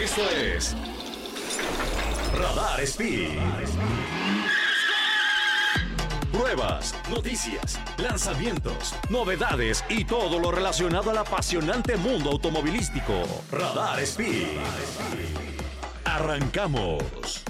Esto es Radar Speed. Pruebas, noticias, lanzamientos, novedades y todo lo relacionado al apasionante mundo automovilístico. Radar Speed. Arrancamos.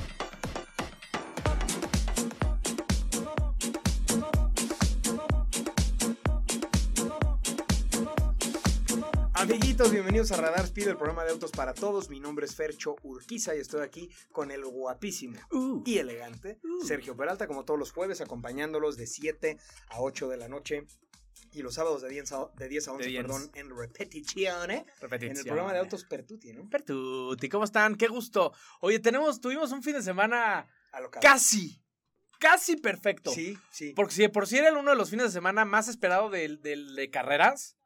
Amiguitos, bienvenidos a Radar Speed, el programa de autos para todos. Mi nombre es Fercho Urquiza y estoy aquí con el guapísimo Uh. y elegante Sergio Peralta, como todos los jueves, acompañándolos de 7 a 8 de la noche. Y los sábados de 10 a, de 10 a 11, De 10. perdón, en repetizione, en el programa de autos Pertuti, ¿no? Pertuti, ¿cómo están? Qué gusto. Oye, tenemos, tuvimos un fin de semana Alocado. casi, casi perfecto. Sí, sí. Porque si de por sí era uno de los fines de semana más esperado del- de, carreras,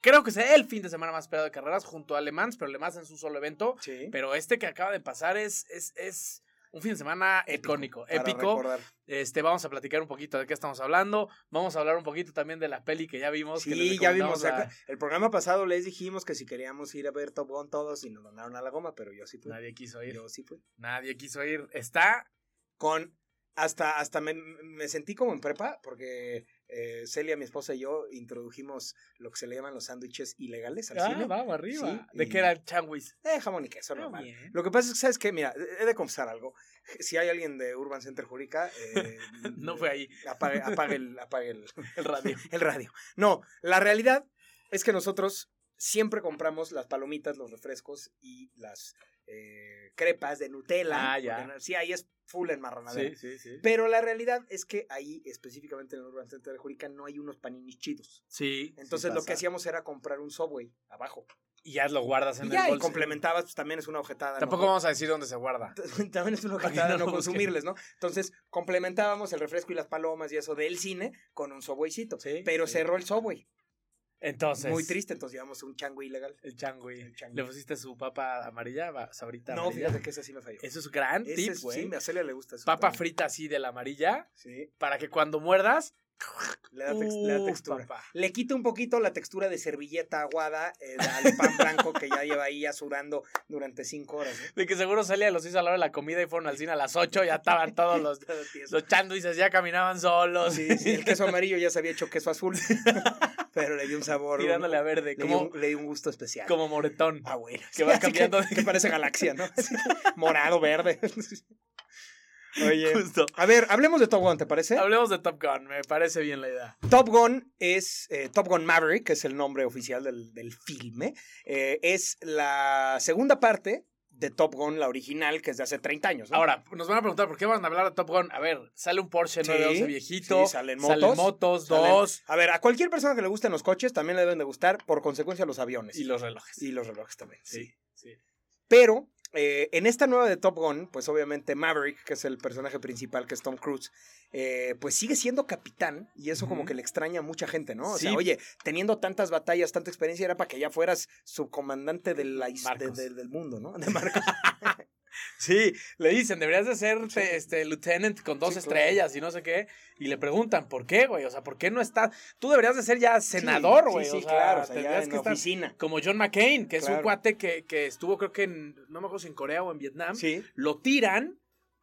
creo que es el fin de semana más esperado de carreras junto a Le Mans, pero Le Mans en su solo evento. sí. Pero este que acaba de pasar es, es, es un fin de semana Épico, icónico, épico. recordar. Este, vamos a platicar un poquito de qué estamos hablando. Vamos a hablar un poquito también de la peli que ya vimos. que Sí, ya vimos. acá- El programa pasado les dijimos que si queríamos ir a ver Top Gun todos y nos mandaron a la goma, pero yo sí a- fui. Nadie quiso ir. Yo sí fui. Nadie quiso ir. Está con hasta hasta me, me sentí como en prepa porque eh, Celia mi esposa y yo introdujimos lo que se le llaman los sándwiches ilegales al Ah, cine vamos arriba. Sí, ¿De y- qué era el changuis? eh, jamón y queso Ah, normal bien. lo que pasa es que sabes qué mira he de confesar algo si hay alguien de Urban Center Jurica eh, No fue ahí. apague, apague el apague el, El radio. el radio no la realidad es que nosotros siempre compramos las palomitas los refrescos y las eh, crepas de Nutella Ah, ya. no- sí ahí es full enmarronadera sí, sí. pero la realidad es que ahí, específicamente en el Urban Center de Jurica, no hay unos paninis chidos. Sí. Entonces sí lo que hacíamos era comprar un Subway abajo. Y ya lo guardas en Y ya, el y bolso. complementabas, pues también es una objetada. Tampoco ¿no? vamos a decir dónde se guarda. También es una objetada no no, consumirles, ¿no? Entonces complementábamos el refresco y las palomas y eso del cine con un Subwaycito. Sí, pero sí. cerró el Subway. Entonces. Muy triste, entonces llevamos un chango ilegal. El changui. Changui. ¿Le pusiste su papa amarilla? Sabrita No, amarilla? fíjate que ese sí me falló. Eso es gran Ese tip, güey. sí, a Celia le gusta eso. Papa también. frita así de la amarilla. Sí, Para que cuando muerdas. Le da, tex- le da Uf, textura. papá. Le quita un poquito la textura de servilleta aguada eh, al pan blanco que ya lleva ahí sudando durante cinco horas. De que seguro Celia los hizo a la hora de la comida y fueron al cine a las 8. Ya estaban todos los, los chanduices, ya caminaban solos. Sí, sí, el queso amarillo ya se había hecho queso azul, pero le dio un sabor. Tirándole a verde. le, dio, Como, le dio un gusto especial. como moretón. Ah, bueno. que va cambiando de- Que, parece galaxia, ¿no? Morado, verde. Oye. Justo. A ver, hablemos de Top Gun, ¿te parece? Hablemos de Top Gun, me parece bien la idea. Top Gun es eh, Top Gun Maverick, que es el nombre oficial del, del filme. Eh, es la segunda parte de Top Gun, la original, que es de hace 30 años. ¿no? Ahora, nos van a preguntar por qué van a hablar de Top Gun. A ver, sale un Porsche Sí, 911 viejito. sí, salen motos. motos, Salen- dos. A ver, a cualquier persona que le gusten los coches también le deben de gustar, por consecuencia, los aviones. Y los relojes. Y los relojes también. Sí. sí, sí. Pero eh, en esta nueva de Top Gun, pues obviamente Maverick, que es el personaje principal, que es Tom Cruise, eh, pues sigue siendo capitán y eso como que le extraña a mucha gente, ¿no? O Sí. sea, oye, teniendo tantas batallas, tanta experiencia, era para que ya fueras subcomandante de la, is- de- Marcos. de- del mundo, ¿no? De Marcos. Sí, le dicen, deberías de ser te- este lieutenant con dos Sí, claro. estrellas y no sé qué. Y le preguntan, ¿por qué, güey? O sea, ¿por qué no está? Tú deberías de ser ya senador, güey. Sí, sí, o sea, claro. O sea, ya tendrías en que estar oficina. como John McCain, que es un cuate que, que estuvo, creo que en, no me acuerdo si en Corea o en Vietnam. Sí. Lo tiran,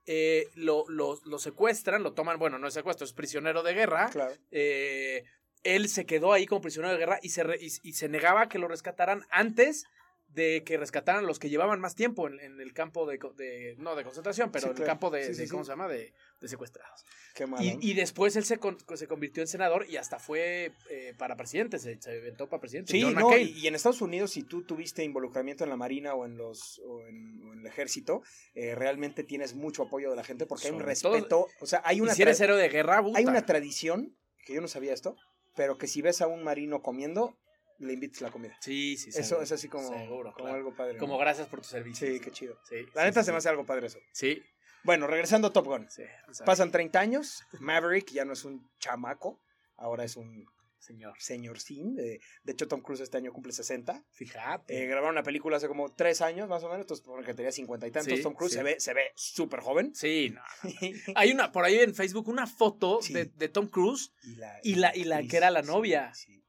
eh, lo, lo, lo secuestran, lo toman, bueno, no es secuestro, es prisionero de guerra. Claro. eh, él se quedó ahí como prisionero de guerra y se, re- y, y se negaba a que lo rescataran antes de que rescataran los que llevaban más tiempo en, en el campo de, de- no de concentración, pero Sí, en el campo de, Sí, sí, de-. ¿cómo se llama? De, de secuestrados. Qué malo. Y, y después él se, con- se convirtió en senador y hasta fue eh, para presidente, se, se aventó para presidente. Sí, no, y, y en Estados Unidos, si tú tuviste involucramiento en la Marina o en los o en, o en el ejército, eh, realmente tienes mucho apoyo de la gente porque hay un respeto. todo- o sea, hay una, si eres héroe de guerra, hay una tradición, que yo no sabía esto, pero que si ves a un marino comiendo, le invites la comida. Sí, sí, Eso seguro. es así como, Seguro, como claro. algo padre. ¿no? Como gracias por tu servicio. Sí, qué chido. Sí, La sí, neta sí, se me sí. hace algo padre eso. Sí, Bueno, regresando a Top Gun. sí. Pasan 30 años, Maverick ya no es un chamaco, ahora es un Señor. señor Sin. De, de hecho, Tom Cruise este año cumple 60. Fíjate. Eh, grabaron una película hace como 3 años más o menos, entonces porque tenía 50 y tantos. Sí, Tom Cruise sí. se ve se ve súper joven. Sí, no. Hay una, por ahí en Facebook, una foto Sí. de, de Tom Cruise y la, Y la- y la que era la sí, novia. sí.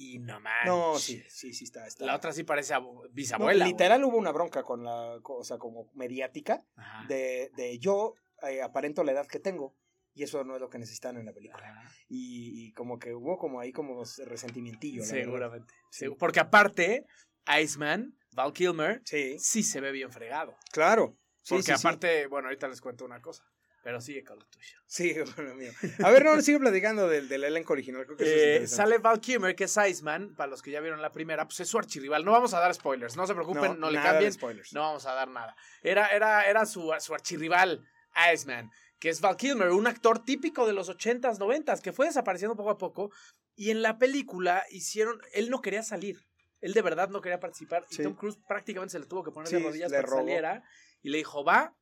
Y no manches. No, sí, sí, sí está. está. La otra sí parece abu- No, bisabuela. güey. literal hubo una bronca con la, o sea, como mediática, Ajá. de, de yo eh, aparento la edad que tengo. Y eso no es lo que necesitan en la película. Y, y como que hubo como ahí como resentimientillo. Seguramente. Sí. Porque aparte, Iceman, Val Kilmer, Sí, sí se ve bien fregado. claro. Sí, Porque aparte, bueno, ahorita les cuento una cosa. Pero sigue con lo tuyo. Sí, bueno, mío. A ver, no, sigue platicando del, del elenco original. Creo que eso es Eh, sale Val Kilmer, que es Iceman, para los que ya vieron la primera, pues es su archirrival. No vamos a dar spoilers, no se preocupen, no, le nada de cambien, spoilers. no vamos a dar nada. Era, era, era su, su archirrival, Iceman, que es Val Kilmer, un actor típico de los 80s, 90s, que fue desapareciendo poco a poco. Y en la película hicieron, él no quería salir. Él de verdad no quería participar. Sí. Y Tom Cruise prácticamente se le tuvo que poner Sí, de rodillas le para que saliera. Y le dijo, va,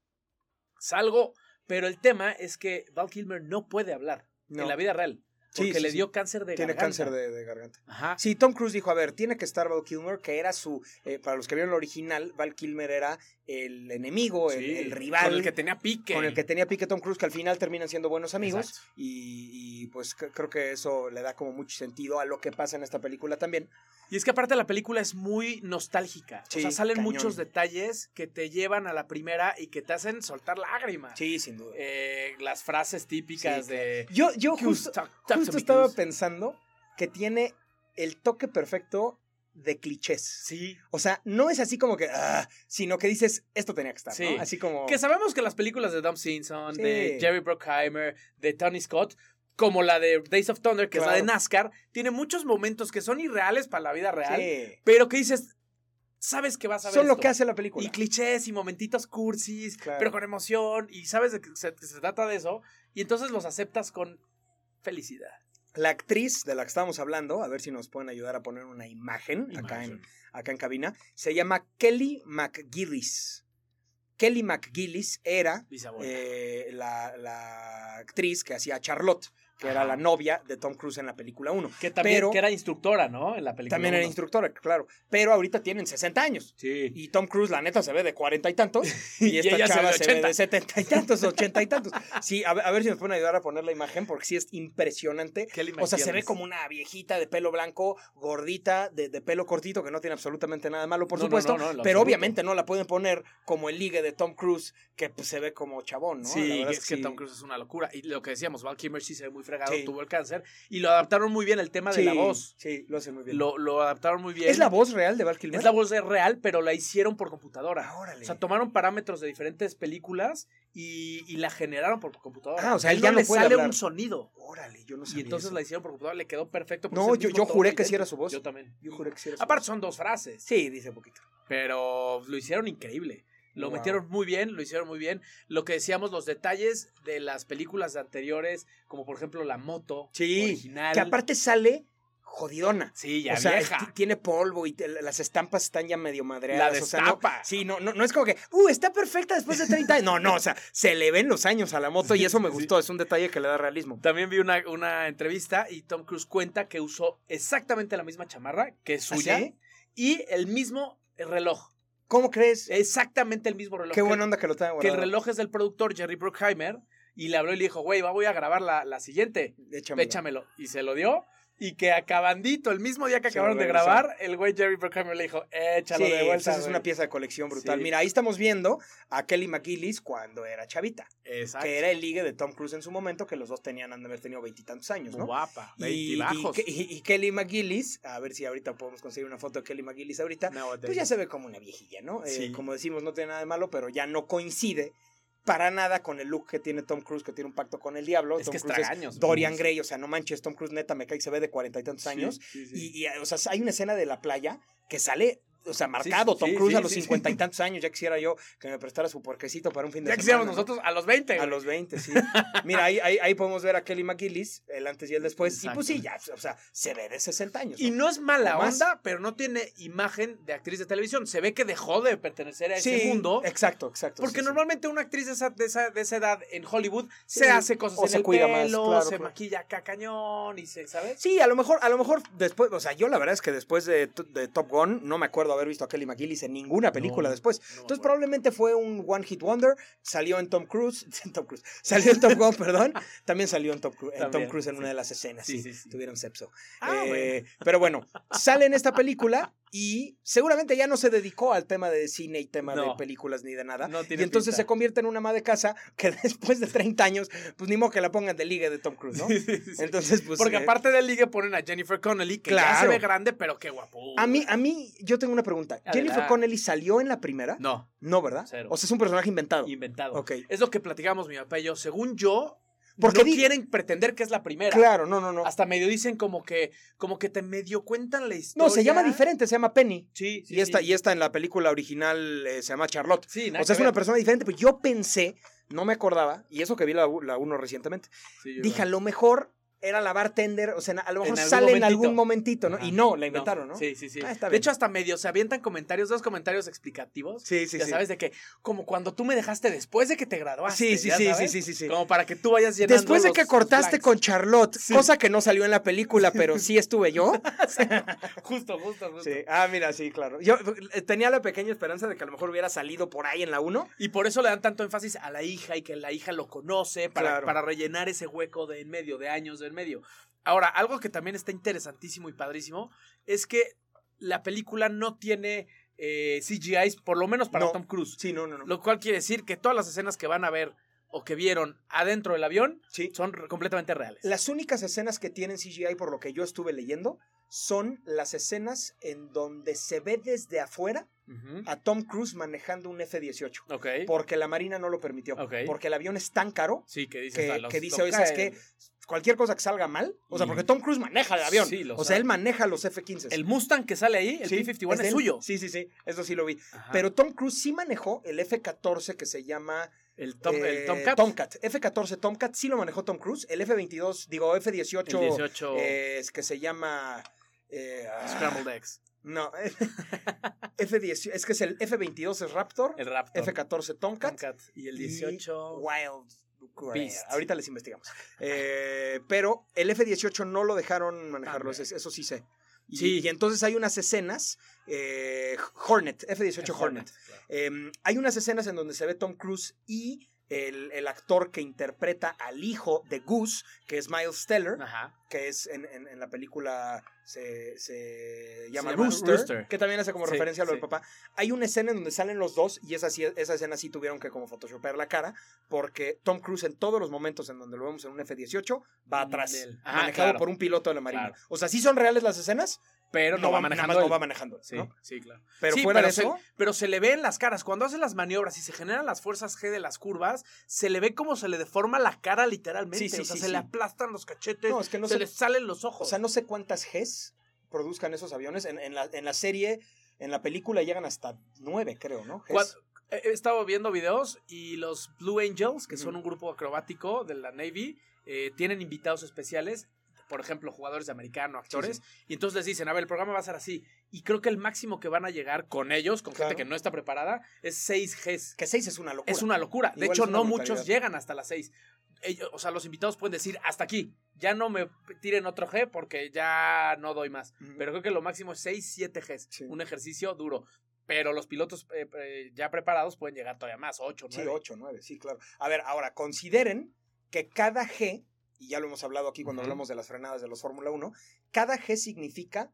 salgo. Pero el tema es que Val Kilmer no puede hablar No. en la vida real. Porque sí, le sí. dio cáncer de Tiene garganta. cáncer de, de garganta. Ajá. Sí, Tom Cruise dijo, a ver, tiene que estar Val Kilmer, que era su, eh, para los que vieron el original, Val Kilmer era el enemigo, el, Sí, el rival, Con el que tenía pique. con el que tenía pique Tom Cruise, que al final terminan siendo buenos amigos. Y, y, pues creo que eso le da como mucho sentido a lo que pasa en esta película también. Y es que aparte la película es muy nostálgica. Sí, o sea, salen cañón. muchos detalles que te llevan a la primera y que te hacen soltar lágrimas. Sí, sin duda. Eh, las frases típicas Sí, de... Yo, yo justo, justo estaba pensando que tiene el toque perfecto de clichés. Sí. O sea, no es así como que, ah, sino que dices, esto tenía que estar, Sí. ¿no? Así como... Que sabemos que las películas de Tom Simpson, Sí. de Jerry Bruckheimer, de Tony Scott, como la de Days of Thunder, que es la de. NASCAR, tiene muchos momentos que son irreales para la vida real, Sí. pero que dices, sabes que vas a ver Son lo que hace la película. Y clichés y momentitos cursis, Claro. pero con emoción, y sabes de que se, que se trata de eso, y entonces los aceptas con felicidad. La actriz de la que estábamos hablando, a ver si nos pueden ayudar a poner una imagen, acá, en, acá en cabina, se llama Kelly McGillis. Kelly McGillis era eh, la, la actriz que hacía Charlotte, que era la novia de Tom Cruise en la película 1. que también pero- que era instructora, ¿no? En la película. También era instructora, claro. Pero ahorita tienen 60 años. Sí. Y Tom Cruise, la neta, se ve de 40 y tantos. Y Y esta se chava ve se ve 80. de 70 y tantos, 80 y tantos. Sí, a ver, a ver si nos pueden ayudar a poner la imagen, porque sí es impresionante. Kelly O sea, se ve como una viejita de pelo blanco, gordita, de, de pelo cortito, que no tiene absolutamente nada de malo, por No, no, supuesto. no, no, pero obviamente no la pueden poner como el ligue de Tom Cruise, que pues, se ve como chabón, ¿no? Sí, es que sí. Tom Cruise es una locura. Y lo que decíamos, Val Kilmer sí se ve muy fregado, Sí. tuvo el cáncer. Y lo adaptaron muy bien el tema de la voz. Sí, lo hace muy bien. Lo, lo adaptaron muy bien. ¿Es la voz real de Val Kilmer? Es la voz real, pero la hicieron por computadora. Ah, órale. O sea, tomaron parámetros de diferentes películas y, y la generaron por computadora. Ah, o sea, él ya no le puede sale hablar. un sonido. Órale, yo no Y sabía entonces eso. la hicieron por computadora, le quedó perfecto. porque No, yo- yo juré que sí era su voz. Yo también. Yo juré que sí era su Aparte voz. son dos frases. Sí, dice poquito. Pero lo hicieron increíble. Lo Wow. metieron muy bien, lo hicieron muy bien. Lo que decíamos, los detalles de las películas anteriores, como por ejemplo la moto Sí, original. que aparte sale jodidona. Sí, ya o sea, vieja. tiene polvo y te- las estampas están ya medio madreadas. La o sea, no- sí, no, no, no es como que, uh, está perfecta después de 30 años. No, no, o sea, se le ven los años a la moto y eso me sí. gustó. Es un detalle que le da realismo. También vi una, una entrevista y Tom Cruise cuenta que usó exactamente la misma chamarra que es ¿Ah, suya sí? y el mismo reloj. ¿Cómo crees? Exactamente el mismo reloj. Qué buena onda que lo tenga Que el reloj es del productor Jerry Bruckheimer y le habló y le dijo, güey, va, voy a grabar la, la siguiente. Échamelo. Échamelo. Y se lo dio. Y que acabandito, el mismo día que Se acabaron de grabar, el güey Jerry Bruckheimer le dijo, échalo Sí, de vuelta. esa es güey". una pieza de colección brutal. Sí. Mira, ahí estamos viendo a Kelly McGillis cuando era chavita, Exacto. que era el ligue de Tom Cruise en su momento, que los dos tenían, han de haber tenido veintitantos años, ¿no? guapa. Y, Y, y- bajos. y- y Kelly McGillis, a ver si ahorita podemos conseguir una foto de Kelly McGillis ahorita, pues ya se ve como una viejilla, ¿no? Eh, como decimos, no tiene nada de malo, pero ya no coincide para nada con el look que tiene Tom Cruise, que tiene un pacto con el diablo. Es Tom que es Dorian. Gray, o sea, no manches, Tom Cruise neta me cae, se ve de cuarenta y tantos años. Sí, sí, sí. Y, y, o sea, hay una escena de la playa que sale, o sea, marcado Tom sí, Cruise sí, a los cincuenta y tantos años. Ya quisiera yo que me prestara su porquecito para un fin de Ya semana. quisiéramos ¿no? nosotros a los 20. A los 20, sí. Mira, ahí, ahí, ahí podemos ver a Kelly McGillis, el antes y el después. Y pues sí, ya, o sea, se ve de 60 años. Y ¿no? es mala más. onda, pero no tiene imagen de actriz de televisión. Se ve que dejó de pertenecer a ese mundo. Exacto, exacto. Porque normalmente una actriz de esa, de esa, de esa edad en Hollywood se hace cosas o en se el cuida más, pelo, claro, se claro. maquilla acá cañón y se, ¿sabes? Sí, a lo mejor, a lo mejor después, o sea, yo la verdad es que después de, de Top Gun, no me acuerdo haber visto a Kelly McGillis en ninguna película No, después. no Entonces probablemente fue un One Hit Wonder. Salió en Tom Cruise. en Tom Cruise. Salió en Top Gun, perdón. También salió en, Tom Cruise en sí. una de las escenas. Sí, Sí, sí. Tuvieron sepso. Ah, Eh, Pero bueno, sale en esta película y seguramente ya no se dedicó al tema de cine y tema de películas ni de nada. No y entonces pinta. se convierte en una ama de casa que después de 30 años, pues ni modo que la pongan de ligue de Tom Cruise, ¿no? Sí, sí, sí. Entonces, pues. Porque eh, aparte del ligue ponen a Jennifer Connelly, que ya se Claro. ve grande, pero qué guapo. A mí, a mí, yo tengo una pregunta. ¿Jennifer Adelante. Connelly salió en la primera? No, No, ¿verdad? Cero. O sea, es un personaje inventado. inventado. Ok. Es lo que platicamos mi papá y yo. Según yo, Porque no di- quieren pretender que es la primera. Claro, no, no, no. Hasta medio dicen como que, como que te medio cuentan la historia. No, se llama diferente, se llama Penny. Sí, sí. y, esta, sí. y esta en la película original eh, se llama Charlotte. Sí, nada O sea, es una ver. persona diferente, pero yo pensé, no me acordaba, y eso que vi la 1 recientemente, Sí, dije, a lo mejor era la bartender, o sea, a lo mejor En sale en algún momentito, ¿no? Ajá. Y no, la inventaron, ¿no? Sí, sí, sí. Ah, está de bien. hecho, hasta medio se avientan comentarios, dos comentarios explicativos. Sí, sí, ya sí. sabes, de que, como cuando tú me dejaste después de que te graduaste. Sí, sí, sí, sí, sí, sí, sí. Como para que tú vayas llenando Después de los que cortaste con Charlotte, Sí. cosa que no salió en la película, pero sí estuve yo. Justo, justo, justo. Sí. Ah, mira, sí, claro. Yo eh, tenía la pequeña esperanza de que a lo mejor hubiera salido por ahí en la 1. Y por eso le dan tanto énfasis a la hija y que la hija lo conoce para, Claro. para rellenar ese hueco de en medio, de años de en medio. Ahora, algo que también está interesantísimo y padrísimo es que la película no tiene eh, CGIs, por lo menos para No. Tom Cruise. Sí, no, no, no. Lo cual quiere decir que todas las escenas que van a ver o que vieron adentro del avión Sí. son completamente reales. Las únicas escenas que tienen CGI, por lo que yo estuve leyendo, son las escenas en donde se ve desde afuera a Tom Cruise manejando un F-18. Ok. Porque la Marina no lo permitió. Ok. Porque el avión es tan caro Sí, que dices, que, "Ah, los- que dice, oye, ¿sabes cae qué? Cualquier cosa que salga mal. O sea, Y- porque Tom Cruise maneja el avión. Sí, lo o sea, él maneja los F-15. El Mustang que sale ahí, el Sí, P-51 es, suyo. Sí, sí, sí. Eso sí lo vi. Ajá. Pero Tom Cruise sí manejó el F-14 que se llama el, Tom, eh, el Tomcat. Tomcat. F-14 Tomcat sí lo manejó Tom Cruise. El F-22, digo, F-18 el 18 eh, es que se llama... eh, ah, Scrambled Eggs. No, F-18, es que es el F-22 es Raptor, El Raptor. F-14 Tomcat, Tomcat. Y el y 18. Wild Great. Beast. Ahorita les investigamos. Eh, pero el F-18 no lo dejaron manejarlo, Hombre. eso, sí sé. Y, Sí. y entonces hay unas escenas, eh, Hornet, F-18 Hornet. claro. Eh, hay unas escenas en donde se ve Tom Cruise y el, el actor que interpreta al hijo de Goose, que es Miles Teller, Ajá. que es en, en- en la película se, se llama, llama Rooster, Rooster. que también hace como Sí, referencia a lo del papá. Hay una escena en donde salen los dos y esa, esa escena sí tuvieron que como photoshopear la cara porque Tom Cruise en todos los momentos en donde lo vemos en un F-18 va atrás. Ajá, manejado claro. por un piloto de la Marina. Claro. O sea, sí son reales las escenas, Pero no, va nada manejando. más no va manejando. Sí, ¿no? sí, claro. Pero Sí, fuera pero de se- eso... pero se le ve en las caras. Cuando hace las maniobras y se generan las fuerzas G de las curvas, se le ve como se le deforma la cara literalmente. Sí, o sea, se le aplastan los cachetes, No, es que no se sé- le salen los O ojos. sea, no sé cuántas Gs produzcan esos aviones. En, en la, en la serie, en la película llegan hasta nueve, creo, ¿no? Gs. He estado viendo videos y los Blue Angels, que son un grupo acrobático de la Navy, eh, tienen invitados especiales, por ejemplo, jugadores de americano, actores, Sí, y entonces les dicen, a ver, el programa va a ser así. Y creo que el máximo que van a llegar con ellos, con Claro. gente que no está preparada, es 6 Gs. Que seis es una locura. Es una locura. De Igual hecho, es una no brutalidad. muchos llegan hasta las 6. o sea, los invitados pueden decir, hasta aquí, ya no me tiren otro G porque ya no doy más. Ujú. Pero creo que lo máximo es 6, 7 Gs. Sí. Un ejercicio duro. Pero los pilotos eh, eh, ya preparados pueden llegar todavía más, 8, 9. Sí, 8, 9, sí, claro. A ver, ahora, consideren que cada G, y ya lo hemos hablado aquí cuando hablamos de las frenadas de los Fórmula 1, cada G significa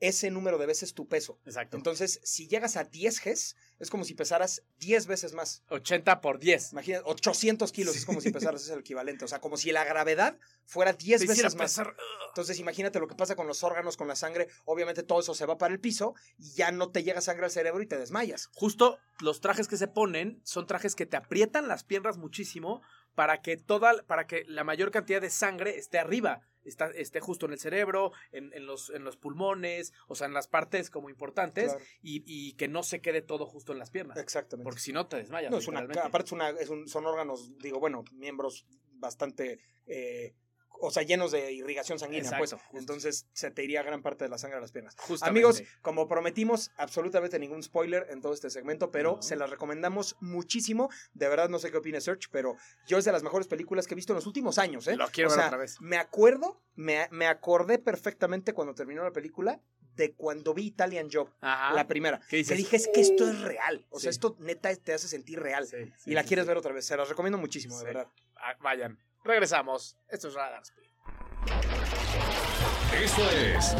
ese número de veces tu peso. Exacto. Entonces, si llegas a 10 Gs, es como si pesaras 10 veces más. 80 por 10. Imagínate, 800 kilos es como si pesaras, es el equivalente. O sea, como si la gravedad fuera 10 Te hiciera veces más. pesar- Entonces, imagínate lo que pasa con los órganos, con la sangre. Obviamente, todo eso se va para el piso y ya no te llega sangre al cerebro y te desmayas. Justo los trajes que se ponen son trajes que te aprietan las piernas muchísimo para que toda, para que la mayor cantidad de sangre esté arriba, está, esté justo en el cerebro, en, en los, en los pulmones, o sea, en las partes como importantes, Claro. y, y que no se quede todo justo en las piernas. Exactamente. Porque si no te desmayas. No, es una, literalmente. aparte es una, es un- son órganos, digo, bueno, miembros bastante, eh, o sea, llenos de irrigación sanguínea, Exacto, pues. Entonces se te iría gran parte de la sangre a las piernas. Justamente. Amigos, como prometimos, absolutamente ningún spoiler en todo este segmento, pero No. se las recomendamos muchísimo. De verdad, no sé qué opina Search, pero yo es de las mejores películas que he visto en los últimos años, ¿eh? Lo quiero O ver sea, otra vez. Me acuerdo, me, me acordé perfectamente cuando terminó la película de cuando vi Italian Job, Ajá. la primera. ¿Qué Que dije, es que esto es real. O sea, Sí. esto neta te hace sentir real. Sí, sí, y la quieres ver otra vez. Se las recomiendo muchísimo, de verdad. Ah, vayan. Regresamos. Esto es Radar Speed. Esto es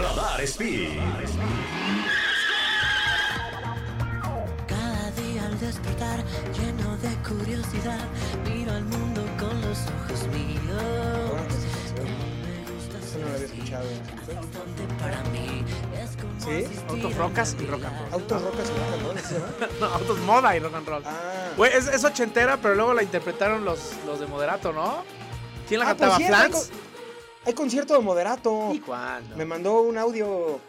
Radar Speed. Cada día al despertar, lleno de curiosidad, miro al mundo con los ojos míos. No lo había escuchado. ¿Sí? Autos rocas la y rock and roll. Autos, rocas y rock and roll, ¿sí, no? No, autos moda y rock and roll. Ah. Güey, es, es ochentera, pero luego la interpretaron los, los de Moderato, ¿no? ¿Quién la Ah, cantaba? por cierto, hay, ¿Flans? con- hay concierto de moderato. ¿Y cuándo? Me mandó un audio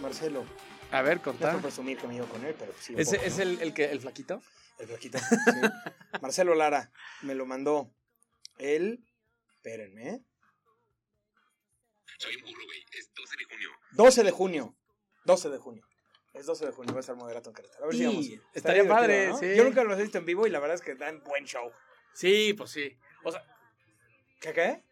Marcelo. A ver, No es contá. por presumir que me llevo con él, pero sí. ¿Es, poco, es ¿no? el, el, que, el flaquito? El flaquito. sí. Marcelo Lara me lo mandó. Él. Espérenme, ¿eh? Soy burro, güey. Es 12 de junio. 12 de junio. 12 de junio. Es 12 de junio, va a estar moderato en Querétaro. A ver si vamos. estaría divertido, padre, ¿no? sí. Yo nunca los he visto en vivo y la verdad es que dan buen show. Sí, pues sí. O sea, ¿Qué qué?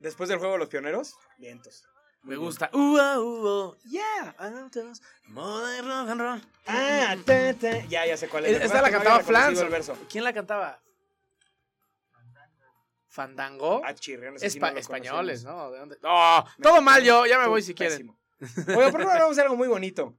Después del juego de los pioneros, vientos. me gusta. Uh, uh, uh, yeah, y rock and roll. Ah, ta, ta. ya, ya sé cuál es. Esta la cantaba Flans. ¿Quién la cantaba? ¿Fandango? Ah, chirrión, Espa- no españoles. ¿no? ¿De dónde? No, todo mal yo, ya me voy si quieren. Pésimo. Oiga, pero ahora vamos a hacer algo muy bonito.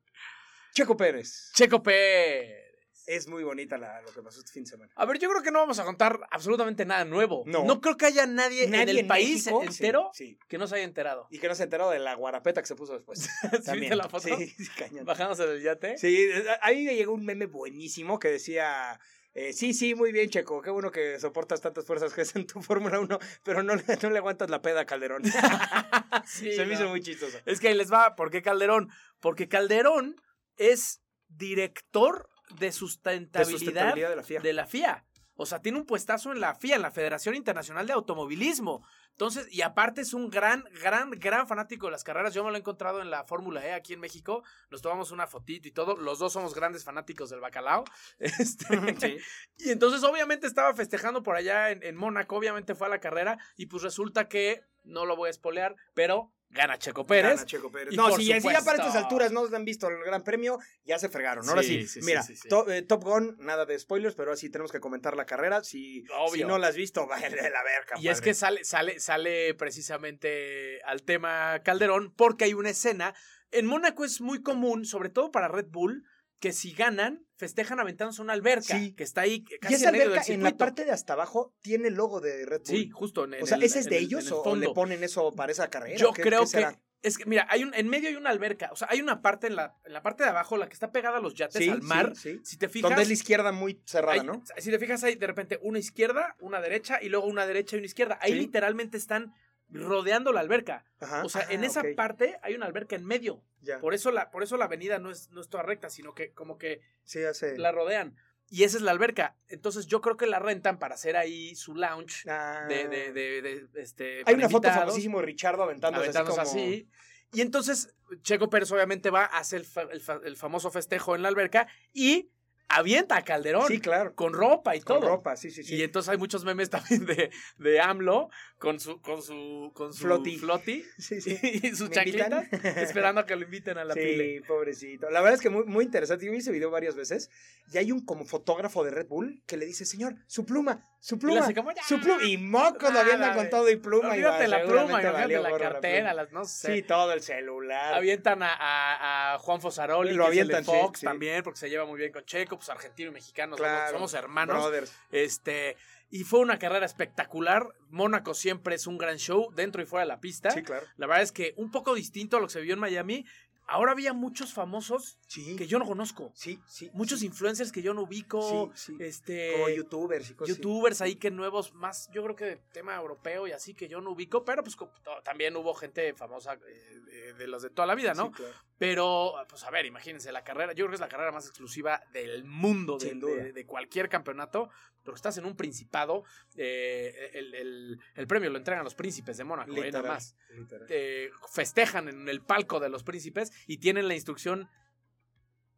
Checo Pérez. Checo Pérez. Es muy bonita la, lo que pasó este fin de semana. A ver, yo creo que no vamos a contar absolutamente nada nuevo. No. creo que haya nadie, en el país México, entero Sí, sí. que no se haya enterado. Y que no se enteró de la guarapeta que se puso después. ¿Sí viste la foto? Sí, sí, cañón. Bajándose del yate. Sí, ahí llegó un meme buenísimo que decía, eh, sí, sí, muy bien, Checo, qué bueno que soportas tantas fuerzas que es en tu Fórmula 1, pero no, le- no le aguantas la peda a Calderón. Sí, Se me hizo muy chistoso. Es que ahí les va, ¿por qué Calderón? Porque Calderón es director de De sustentabilidad, sustentabilidad de la FIA. de la FIA. O sea, tiene un puestazo en la FIA, en la Federación Internacional de Automovilismo. Entonces, y aparte es un gran, gran, gran fanático de las carreras. Yo me lo he encontrado en la Fórmula E aquí en México. Nos tomamos una fotito y todo. Los dos somos grandes fanáticos del bacalao. Este, Sí. Y entonces, obviamente, estaba festejando por allá en, en Mónaco. Obviamente fue a la carrera. Y pues resulta que, no lo voy a espolear, pero gana Checo Pérez. Gana Checo Pérez. Y No, si, ya para estas alturas no han visto el Gran Premio, ya se fregaron. Ahora sí, Sí, sí, sí, mira, sí, sí. To- eh, Top Gun, nada de spoilers, pero así tenemos que comentar la carrera. Si, si no la has visto, vaya de la verga. Y es que sale, sale, sale precisamente al tema Calderón porque hay una escena. En Mónaco es muy común, sobre todo para Red Bull, que si ganan, festejan aventándose una alberca Sí. que está ahí Y casi esa en medio del en la parte de hasta abajo, tiene el logo de Red Bull. Sí, justo en, en O sea, el- ¿ese es de el- ellos el o- le ponen eso para esa carrera? Yo ¿Qué- creo qué que es que mira, hay un en medio hay una alberca, o sea, hay una parte en la en la parte de abajo la que está pegada a los yates Sí, al mar. sí, sí. Si te fijas, Donde es la izquierda muy cerrada, hay- ¿no? Si te fijas hay de repente una izquierda, una derecha y luego una derecha y una izquierda. Ahí literalmente están rodeando la alberca. Ajá. O sea, en Ah, esa parte hay una alberca en medio. ya. Por eso la, por eso la avenida no es, no es toda recta, sino que como que Sí, hace... la rodean. Y esa es la alberca. Entonces yo creo que la rentan para hacer ahí su lounge Ah. de, de, de, de, este. Hay una foto famosísima de Richardo aventándose, aventándose así, como... así. Y entonces Checo Pérez obviamente va a hacer el, fa- el fa- el famoso festejo en la alberca y avienta a Calderón Sí, claro. con ropa y Con todo. ropa, sí, sí, sí. Y entonces hay muchos memes también de, de AMLO con su, con su, con su Floti. floti Sí, sí. y sus ¿Me invitan? chanclitas esperando a que lo inviten a la sí, pile. pobrecito. La verdad es que muy, muy interesante. Yo vi ese video varias veces y hay un como fotógrafo de Red Bull que le dice, señor, su pluma, su Y pluma, hace como, su pluma. Y moco lo avientan con todo y pluma. y va, la pluma, valió la cartera, las no sé. Sí, todo el celular. Avientan a, a, a Juan Fosaroli, Lo que es el de avientan, sí, Fox sí. también, porque se lleva muy bien con Checo, pues argentino y mexicano, somos- hermanos. Brothers. Este, y fue una carrera espectacular. Mónaco siempre es un gran show, dentro y fuera de la pista. Sí, claro. La verdad es que un poco distinto a lo que se vio en Miami. Ahora había muchos famosos Sí. que yo no conozco. Sí, sí. Muchos influencers que yo no ubico. Sí, sí. Este. Como youtubers y cosas youtubers ahí que nuevos, más yo creo que de tema europeo y así que yo no ubico, pero pues también hubo gente famosa eh, de, los de toda la vida, ¿no? Claro. Pero, pues a ver, imagínense, la carrera, yo creo que es la carrera más exclusiva del mundo, de- de cualquier campeonato, porque estás en un principado, eh, el, el- el premio lo entregan los príncipes de Mónaco, eh, nada Literal, más. literal. Eh, festejan en el palco de los príncipes y tienen la instrucción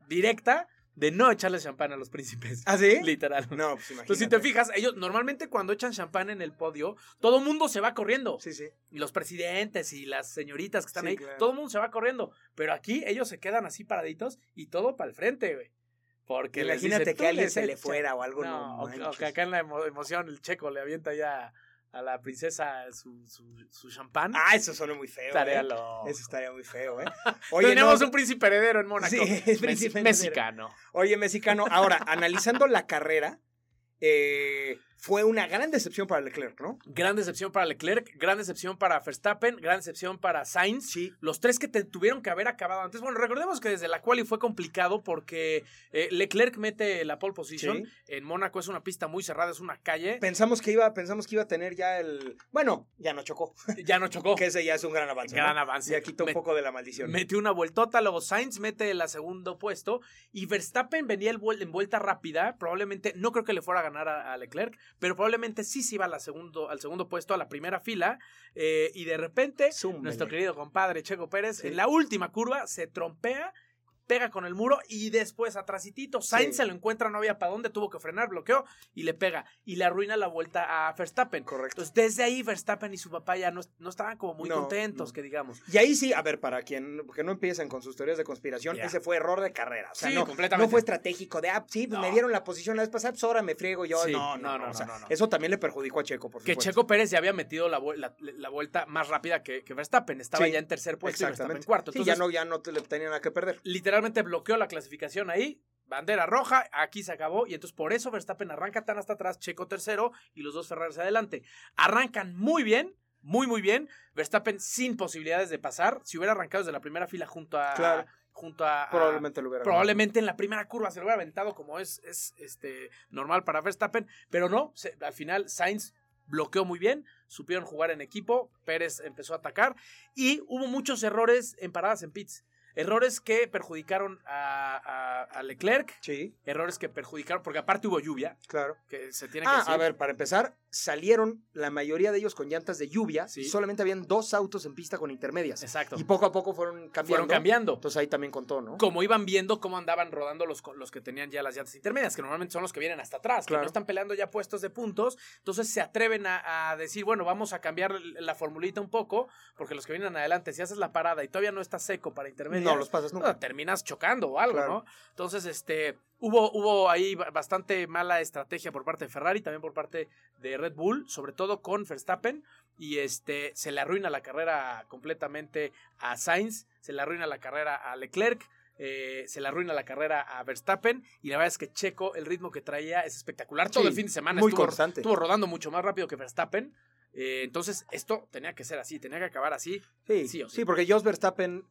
directa de no echarle champán a los príncipes. ¿Ah, sí? Literal. No, pues imagínate. Entonces, si te fijas, ellos normalmente cuando echan champán en el podio, todo el mundo se va corriendo. Sí, sí. Y los presidentes y las señoritas que están Sí, ahí, claro. todo el mundo se va corriendo. Pero aquí ellos se quedan así paraditos y todo para el frente, güey. Porque Imagínate que "Tú alguien se le echas". fuera o algo. No, No, o, que- o manches. que acá en la emo- emoción el checo le avienta ya a la princesa su, su, su champán. Ah, eso suena muy feo. Estaría ¿eh? Eso estaría muy feo, ¿eh? Tenemos no, un príncipe heredero en Mónaco. Sí, es príncipe heredero. mexicano. Oye, mexicano, ahora, analizando la carrera, eh, fue una gran decepción para Leclerc, ¿no? Gran decepción para Leclerc, gran decepción para Verstappen, gran decepción para Sainz. Sí. Los tres que te- tuvieron que haber acabado antes. Bueno, recordemos que desde la quali fue complicado porque eh, Leclerc mete la pole position. Sí. En Mónaco es una pista muy cerrada, es una calle. Pensamos que iba, pensamos que iba a tener ya el. Bueno, ya no chocó. Ya no chocó. Que ese ya es un gran avance. Gran ¿no? avance. Ya quitó un Me- poco de la maldición. Mete una vueltota, luego Sainz mete el segundo puesto y Verstappen venía el vuel- en vuelta rápida, probablemente, no creo que le fuera a ganar a, a Leclerc, pero probablemente sí se iba a la segundo, al segundo puesto, a la primera fila, eh, y de repente Zúmbele. nuestro querido compadre Checo Pérez Sí. en la última curva se trompea, pega con el muro y después atrasitito Sainz Sí. se lo encuentra, no había para dónde, tuvo que frenar, bloqueó y le pega y le arruina la vuelta a Verstappen. Correcto. Entonces desde ahí Verstappen y su papá ya no, no estaban como muy No, contentos, no. que digamos. Y ahí sí, a ver, para quien que no empiecen con sus teorías de conspiración, ese fue error de carrera. O sea, Sí, no, completamente. no fue estratégico de, ah, sí, pues me dieron la posición la vez pasada, pues ahora me friego yo. Sí, No, no, no, no, no, o sea, no, no. Eso también le perjudicó a Checo, por Que supuesto. Checo Pérez ya había metido la, la- la vuelta más rápida que, que Verstappen. Estaba ya en tercer puesto y Verstappen en cuarto. Entonces, ya no, ya no te le tenía nada que perder. Literalmente bloqueó la clasificación ahí. Bandera roja, aquí se acabó. Y entonces por eso Verstappen arranca tan hasta atrás, Checo tercero y los dos Ferraris adelante. Arrancan muy bien, muy, muy bien. Verstappen sin posibilidades de pasar. Si hubiera arrancado desde la primera fila junto a. Claro. Junto a, Probablemente lo hubiera. Probablemente en la primera curva se lo hubiera aventado como es, es este, normal para Verstappen, pero no, se- al final Sainz bloqueó muy bien, supieron jugar en equipo, Pérez empezó a atacar y hubo muchos errores en paradas en pits. Errores que perjudicaron a, a- a Leclerc, Sí, errores que perjudicaron, porque aparte hubo lluvia, claro. que se tiene que Ah, decir. a ver, para empezar, salieron la mayoría de ellos con llantas de lluvia. Sí. Y solamente habían dos autos en pista con intermedias. Exacto. Y poco a poco fueron cambiando. Fueron cambiando. Entonces ahí también contó, ¿no? como iban viendo cómo andaban rodando los, los que tenían ya las llantas intermedias, que normalmente son los que vienen hasta atrás, que Claro. no están peleando ya puestos de puntos, entonces se atreven a, a decir, bueno, vamos a cambiar la formulita un poco, porque los que vienen adelante, si haces la parada y todavía no está seco para intermedias, No los pasas nunca. no, terminas chocando o algo, Claro. ¿no? Entonces, este, hubo, hubo ahí ba- bastante mala estrategia por parte de Ferrari, también por parte de Red Bull, sobre todo con Verstappen, y este, se le arruina la carrera completamente a Sainz, se le arruina la carrera a Leclerc, eh, se le arruina la carrera a Verstappen, y la verdad es que Checo, el ritmo que traía es espectacular. Todo el fin de semana muy estuvo, constante. estuvo rodando mucho más rápido que Verstappen. eh, entonces, esto tenía que ser así, tenía que acabar así. Sí, Sí o sí. sí, porque Jos Verstappen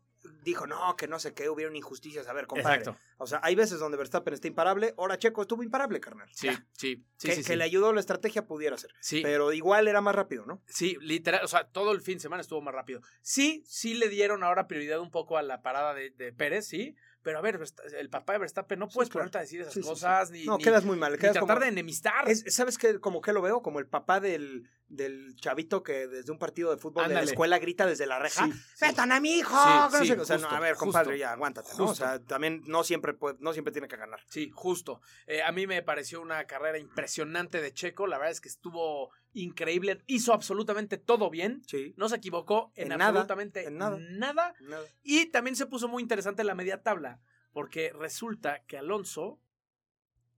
dijo, no, que no sé qué, hubieron injusticias. A ver, compadre. Exacto. O sea, hay veces donde Verstappen está imparable. Ahora Checo estuvo imparable, carnal. Sí, Ya. sí, sí, que, sí, que sí. le ayudó la estrategia pudiera ser. Sí. Pero igual era más rápido, ¿no? Sí, literal, o sea, todo el fin de semana estuvo más rápido. Sí, sí le dieron ahora prioridad un poco a la parada de, de Pérez, sí, pero a ver, el papá de Verstappen no Sí, puedes claro. ponerte a decir esas Sí, sí, sí. cosas, ni, No, ni- quedas muy mal. ni Quedas tratar como- de enemistar. Es- ¿Sabes qué? Como que lo veo, como el papá del, del chavito que desde un partido de fútbol de la Ándale. escuela grita desde la reja. Sí, sí. ¡Metan a mi hijo! Sí, no sí, sé o sea, no, a ver, justo, compadre, ya, aguántate, ¿no? O sea, también no siempre, puede- no siempre tiene que ganar. Sí, justo. Eh, a mí me pareció una carrera impresionante de Checo, la verdad es que estuvo increíble, hizo absolutamente todo bien, Sí. no se equivocó en, En nada, absolutamente en nada. nada. Nada. Y también se puso muy interesante la media tabla, porque resulta que Alonso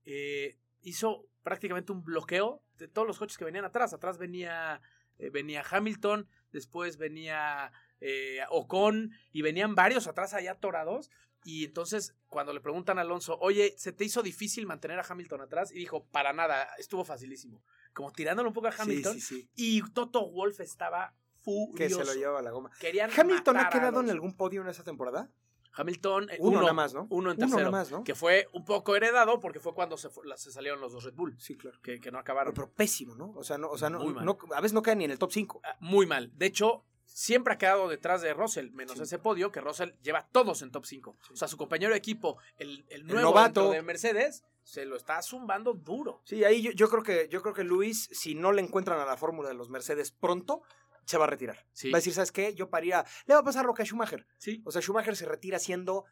eh, hizo prácticamente un bloqueo de todos los coches que venían atrás. Atrás venía, eh, venía Hamilton, después venía eh, Ocon y venían varios atrás allá atorados. Y entonces, cuando le preguntan a Alonso, oye, ¿se te hizo difícil mantener a Hamilton atrás? Y dijo, para nada, estuvo facilísimo. Como tirándolo un poco a Hamilton. Sí, sí, sí. Y Toto Wolf estaba Que furioso. se lo llevaba la goma. Querían ¿Hamilton ha quedado en algún podio en esa temporada? Hamilton, eh, Uno uno, nada más, ¿no? Uno en Uno tercero. nada más, ¿no? Que fue un poco heredado porque fue cuando se, se salieron los dos Red Bull. Sí, claro. Que, que no acabaron. Pero pésimo, ¿no? O sea, no, o sea, no, Muy mal. no- a veces no queda ni en el top 5. Ah, Muy mal. De hecho, siempre ha quedado detrás de Russell, menos Sí. ese podio, que Russell lleva todos en top 5. O sea, su compañero de equipo, el, el nuevo novato. dentro de Mercedes, se lo está zumbando duro. Sí, ahí yo, yo creo que yo creo que Luis, si no le encuentran a la fórmula de los Mercedes pronto, se va a retirar. Sí. Va a decir, ¿sabes qué? Yo paría. Le va a pasar lo que a Schumacher. Sí. O sea, Schumacher se retira siendo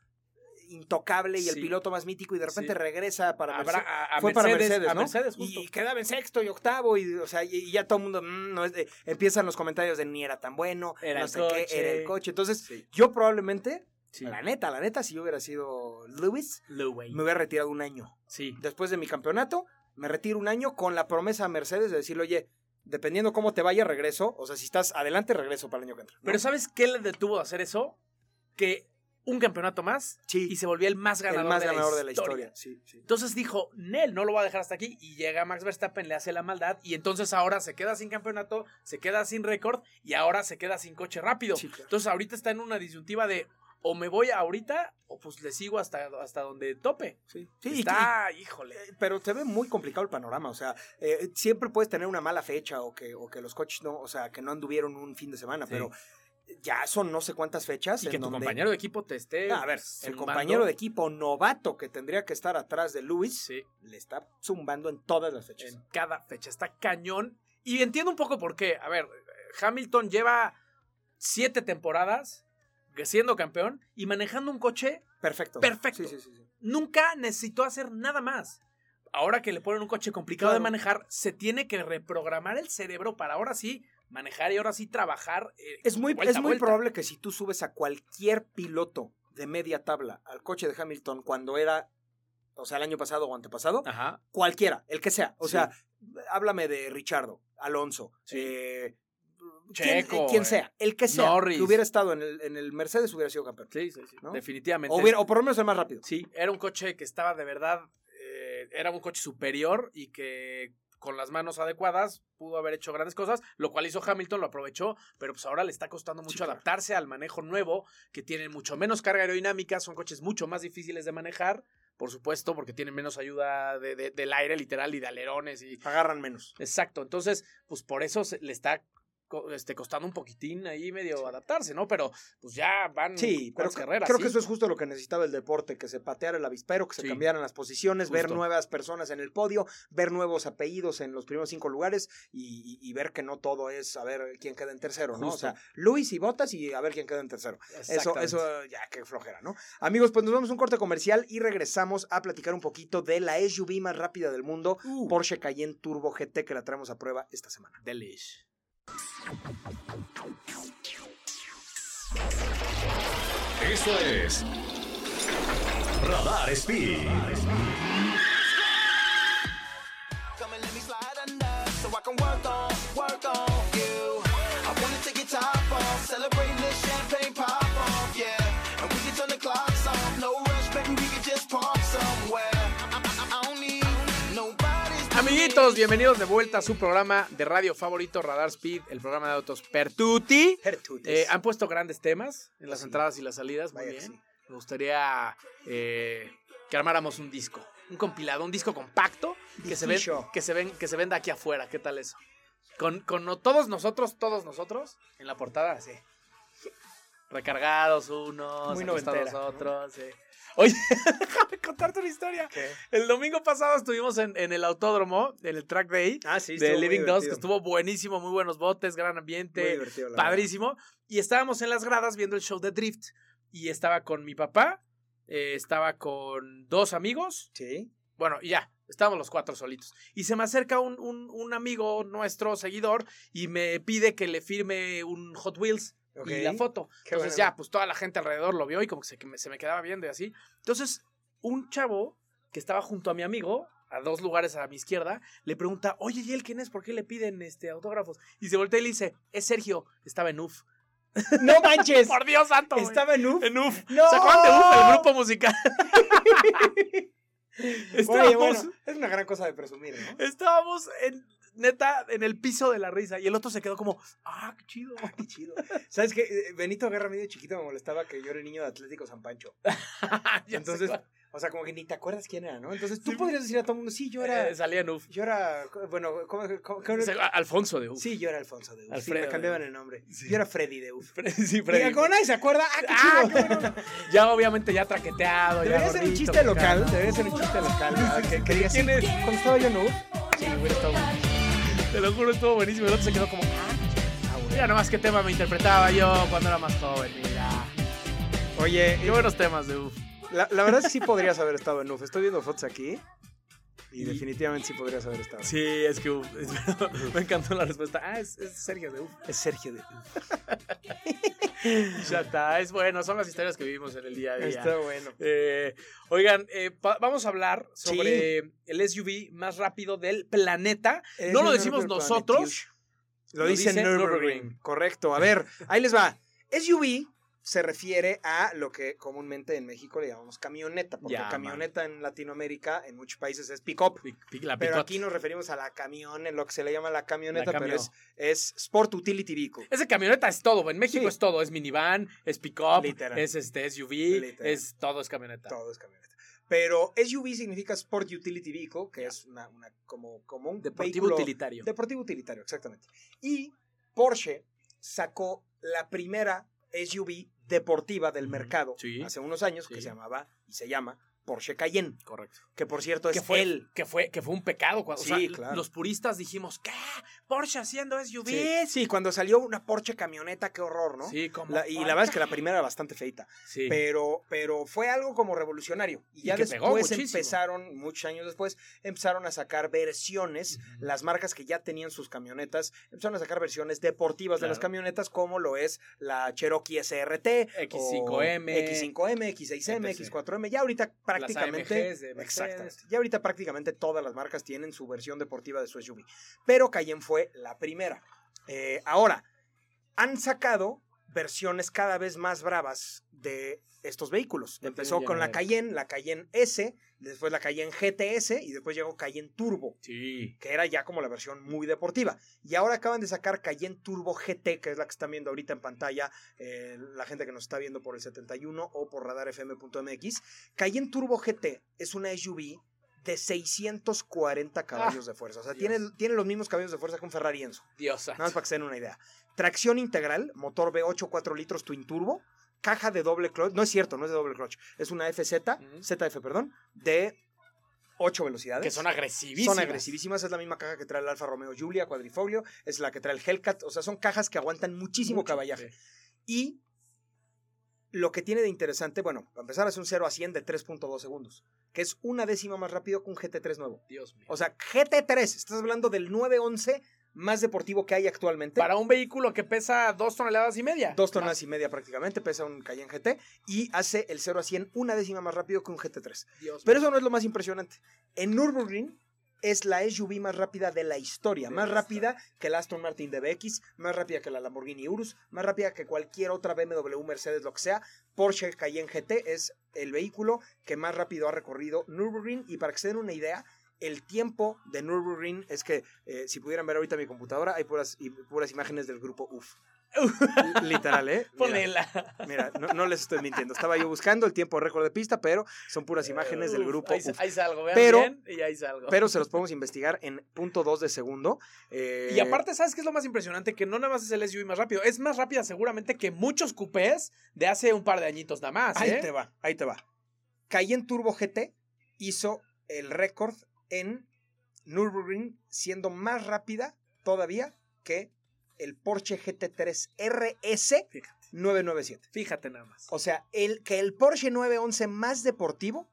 intocable y el piloto más mítico y de repente Sí. regresa para Habrá- Mercedes. a, a fue para Mercedes, ¿no? Mercedes, justo. Y quedaba en sexto y octavo y, o sea, y, y ya todo el mundo, mm, no es de- empiezan los comentarios de ni era tan bueno, Era no el sé coche. qué, era el coche. Entonces, Sí. yo probablemente, Sí. la neta, la neta, si yo hubiera sido Lewis, Lewey. me hubiera retirado un año. Sí. Después de mi campeonato, me retiro un año con la promesa a Mercedes de decirle, oye, dependiendo cómo te vaya, regreso. O sea, si estás adelante, regreso para el año que entra. ¿no? Pero ¿sabes qué le detuvo de hacer eso? Que un campeonato más sí, y se volvía el más ganador, el más de, ganador la de la historia. Sí, sí. Entonces dijo, Nel, no lo voy a dejar hasta aquí. Y llega Max Verstappen, le hace la maldad. Y entonces ahora se queda sin campeonato, se queda sin récord y ahora se queda sin coche rápido. Claro. Entonces ahorita está en una disyuntiva de o me voy ahorita o pues le sigo hasta, hasta donde tope. Sí, sí, y- está, híjole. Eh, Pero te ve muy complicado el panorama, o sea, eh, siempre puedes tener una mala fecha o que, o que los coches no, o sea, que no anduvieron un fin de semana, Sí. pero ya son no sé cuántas fechas. Y que en tu donde- compañero de equipo te esté. Ah, a ver, el compañero de equipo novato que tendría que estar atrás de Luis, Sí, le está zumbando en todas las fechas. en cada fecha. Está cañón. Y entiendo un poco por qué. A ver, Hamilton lleva siete temporadas siendo campeón y manejando un coche Perfecto. Perfecto. Sí, sí, nunca necesitó hacer nada más. Ahora que le ponen un coche complicado de manejar, se tiene que reprogramar el cerebro para ahora sí manejar y ahora sí trabajar. eh, Es muy, vuelta es muy vuelta. probable que si tú subes a cualquier piloto de media tabla al coche de Hamilton cuando era, o sea, el año pasado o antepasado, Ajá. cualquiera, el que sea. O Sí. sea, háblame de Richardo, Alonso, Sí. eh, Checo, quien, quien eh, sea, el que sea, Norris. que hubiera estado en el, en el Mercedes hubiera sido campeón. Sí, sí, sí. ¿No? Definitivamente. O, hubiera- o por lo menos el más rápido. Sí, era un coche que estaba de verdad, eh, era un coche superior y que con las manos adecuadas pudo haber hecho grandes cosas, lo cual hizo Hamilton, lo aprovechó, pero pues ahora le está costando mucho claro. adaptarse al manejo nuevo, que tienen mucho menos carga aerodinámica, son coches mucho más difíciles de manejar, por supuesto, porque tienen menos ayuda de- de- del aire literal y de alerones y... Agarran menos. Exacto, entonces, pues por eso se- le está este, costando un poquitín ahí medio adaptarse, ¿no? Pero pues ya van Sí, pero cuántas carreras. creo sí. que eso es justo lo que necesitaba el deporte, que se pateara el avispero, que se Sí. cambiaran las posiciones, ver nuevas personas en el podio, ver nuevos apellidos en los primeros cinco lugares y, y- y ver que no todo es a ver quién queda en tercero, ¿no? O sea, Luis y Botas y a ver quién queda en tercero. Eso, eso ya, qué flojera, ¿no? Amigos, pues nos vamos a un corte comercial y regresamos a platicar un poquito de la SUV más rápida del mundo, Uh. Porsche Cayenne Turbo GT, que la traemos a prueba esta semana. Delish. Esto es Radar Speed. Amiguitos, bienvenidos de vuelta a su programa de radio favorito, Radar Speed, el programa de autos Pertuti. Eh, han puesto grandes temas en las Sí. entradas y las salidas, muy Vaya bien. sí. Me gustaría eh, que armáramos un disco, un compilado, un disco compacto que se, ven, que, se ven, que se venda aquí afuera. ¿Qué tal eso? Con, todos nosotros, todos nosotros, en la portada, sí. Recargados unos, Muy noventera, ¿no? otros, sí. Oye, déjame contarte una historia. El domingo pasado estuvimos en, en el autódromo, en el track day Ah, sí, de Living Dogs, que estuvo buenísimo, muy buenos botes, gran ambiente, la verdad. padrísimo. Y estábamos en las gradas viendo el show de Drift. Y estaba con mi papá, eh, estaba con dos amigos, Sí. bueno, y ya, estábamos los cuatro solitos. Y se me acerca un, un- un amigo nuestro, seguidor, y me pide que le firme un Hot Wheels Ok. y la foto. Qué Entonces bueno. ya, pues toda la gente alrededor lo vio y como que se, que me, se me quedaba viendo y así. Entonces, un chavo que estaba junto a mi amigo, a dos lugares a mi izquierda, le pregunta, oye, ¿y él quién es? ¿Por qué le piden este autógrafos? Y se voltea y le dice, es Sergio, estaba en UF. ¡No manches! Por Dios santo. Estaba en UF. en UF. ¡No! ¿Se acuerdan de UF, el grupo musical? estábamos, Oye, bueno, es una gran cosa de presumir, ¿no? estábamos en, neta, en el piso de la risa. Y el otro se quedó como, ah, qué chido. Qué chido. ¿Sabes qué? Eh, Benito Guerra, de chiquito me molestaba que yo era el niño de Atlético San Pancho. Entonces, o sea, como que ni te acuerdas quién era, ¿no? Entonces tú Sí. podrías decir a todo el mundo, sí, yo era. Eh, salía en UF. Yo era. Bueno, ¿cómo, cómo- cómo- Se- Alfonso de UF. Sí, yo era Alfonso de Uf. Sí, Alfredo me cambiaban el nombre. Sí. Yo era Freddy de Uf. sí, Mira, como nadie se acuerda, ¡ah, qué Ah, chido! qué bueno. Ya obviamente ya traqueteado. ya Debería ser un chiste local, debería ser un chiste local. ¿verdad? Que, que diga, sí, ¿Quién es? cuando estaba yo en Uf, sí, hubiera estado. Te lo juro, estuvo buenísimo. El otro se quedó como, ah, mira nomás qué tema me interpretaba yo cuando era más joven. Mira. Oye, Qué buenos temas de UF. La, la verdad es que sí podrías haber estado en UF. Estoy viendo fotos aquí. Y, definitivamente sí podrías haber estado. Sí, es que uf, es- me encantó la respuesta. Ah, es, es Sergio de Uf. Es Sergio de Ya está, es bueno, son las historias que vivimos en el día a día. Está bueno. Eh, oigan, eh, vamos a hablar sobre el SUV más rápido del planeta. No lo decimos nosotros. Lo, Lo dice dice Nürburgring. Nürburgring. Correcto. A ver, ahí les va. SUV se refiere a lo que comúnmente en México le llamamos camioneta, porque Ya, camioneta en Latinoamérica, en muchos países es pick-up. Pero aquí nos referimos a la camión, en lo que se le llama la camioneta, La pero es, es Sport Utility Vehicle. Ese camioneta es todo. En México Sí. es todo. Es minivan, es pick-up, es este SUV, Literal. es todo es camioneta. Todo es camioneta. Pero SUV significa Sport Utility Vehicle, que es una, una como, como un Deportivo vehículo- utilitario. Deportivo utilitario, exactamente. Y Porsche sacó la primera SUV deportiva del mercado sí. hace unos años, que se llamaba y se llama Porsche Cayenne, Correcto. que por cierto es Que fue, él. que, fue, que fue un pecado. Cuando, o Sí, sea, claro. Los puristas dijimos, ¿qué? Porsche haciendo Sí, SUVs. sí, cuando salió una Porsche camioneta, qué horror, ¿no? Sí, como La- y la verdad es que la primera era bastante feita, Sí. pero, pero fue algo como revolucionario. Y Y ya después empezaron, muchos años después, empezaron a sacar versiones, las marcas que ya tenían sus camionetas, empezaron a sacar versiones deportivas de las camionetas, como lo es la Cherokee SRT, X5M, o X5M, X6M, etc. X4M, ya ahorita prácticamente... De. Exactamente. Ya ahorita prácticamente todas las marcas tienen su versión deportiva de su SUV. Pero Cayenne fue la primera. Eh, ahora, han sacado versiones cada vez más bravas de estos vehículos. Empezó con la Cayenne, la Cayenne S, después la Cayenne GTS y después llegó Cayenne Turbo Sí. que era ya como la versión muy deportiva. Y ahora acaban de sacar Cayenne Turbo GT, que es la que están viendo ahorita en pantalla, eh, la gente que nos está viendo por el 71 o por radarfm.mx. Cayenne Turbo GT es una SUV de 640 caballos de fuerza. O sea, Ah, tiene, tiene los mismos caballos de fuerza que un Ferrari Enzo. Dios. Nada más para que se den una idea. Tracción integral, motor V8 4 litros twin turbo, caja de doble clutch, no es cierto, no es de doble clutch, es una FZ. ZF, perdón, de 8 velocidades. Que son agresivísimas. Son agresivísimas, es la misma caja que trae el Alfa Romeo Giulia Quadrifoglio, es la que trae el Hellcat, o sea, son cajas que aguantan muchísimo Mucho, caballaje. sí. Y lo que tiene de interesante, bueno, para empezar es un 0 a 100 de 3.2 segundos, que es una décima más rápido que un GT3 nuevo. Dios mío. O sea, GT3, estás hablando del 911 más deportivo que hay actualmente. Para un vehículo que pesa dos toneladas y media. Dos toneladas y media prácticamente, pesa un Cayenne GT y hace el 0 a 100 una décima más rápido que un GT3. Dios Pero eso no es lo más impresionante. En Nürburgring es la SUV más rápida de la historia, De más la rápida que el Aston Martin DBX, más rápida que la Lamborghini Urus, más rápida que cualquier otra BMW, Mercedes, lo que sea. Porsche Cayenne GT es el vehículo que más rápido ha recorrido Nürburgring y para que se den una idea, el tiempo de Nürburgring es que eh, si pudieran ver ahorita mi computadora hay puras, puras imágenes del grupo UF. Literal, ¿eh? Mira. Ponela. Mira, no, no les estoy mintiendo. Estaba yo buscando el tiempo récord de pista, pero son puras imágenes del grupo. Ahí, Uf. ahí salgo, vean Pero- bien, y ahí salgo. Pero se los podemos investigar en punto 2 de segundo. Eh, Y aparte, ¿sabes qué es lo más impresionante? Que no nada más es el SUV más rápido, es más rápida seguramente que muchos coupés de hace un par de añitos nada más. ahí ¿eh? te va, ahí te va. Cayenne Turbo GT hizo el récord en Nürburgring, siendo más rápida todavía que el Porsche GT3 RS Fíjate, 997. fíjate nada más. O sea, el, que el Porsche 911 más deportivo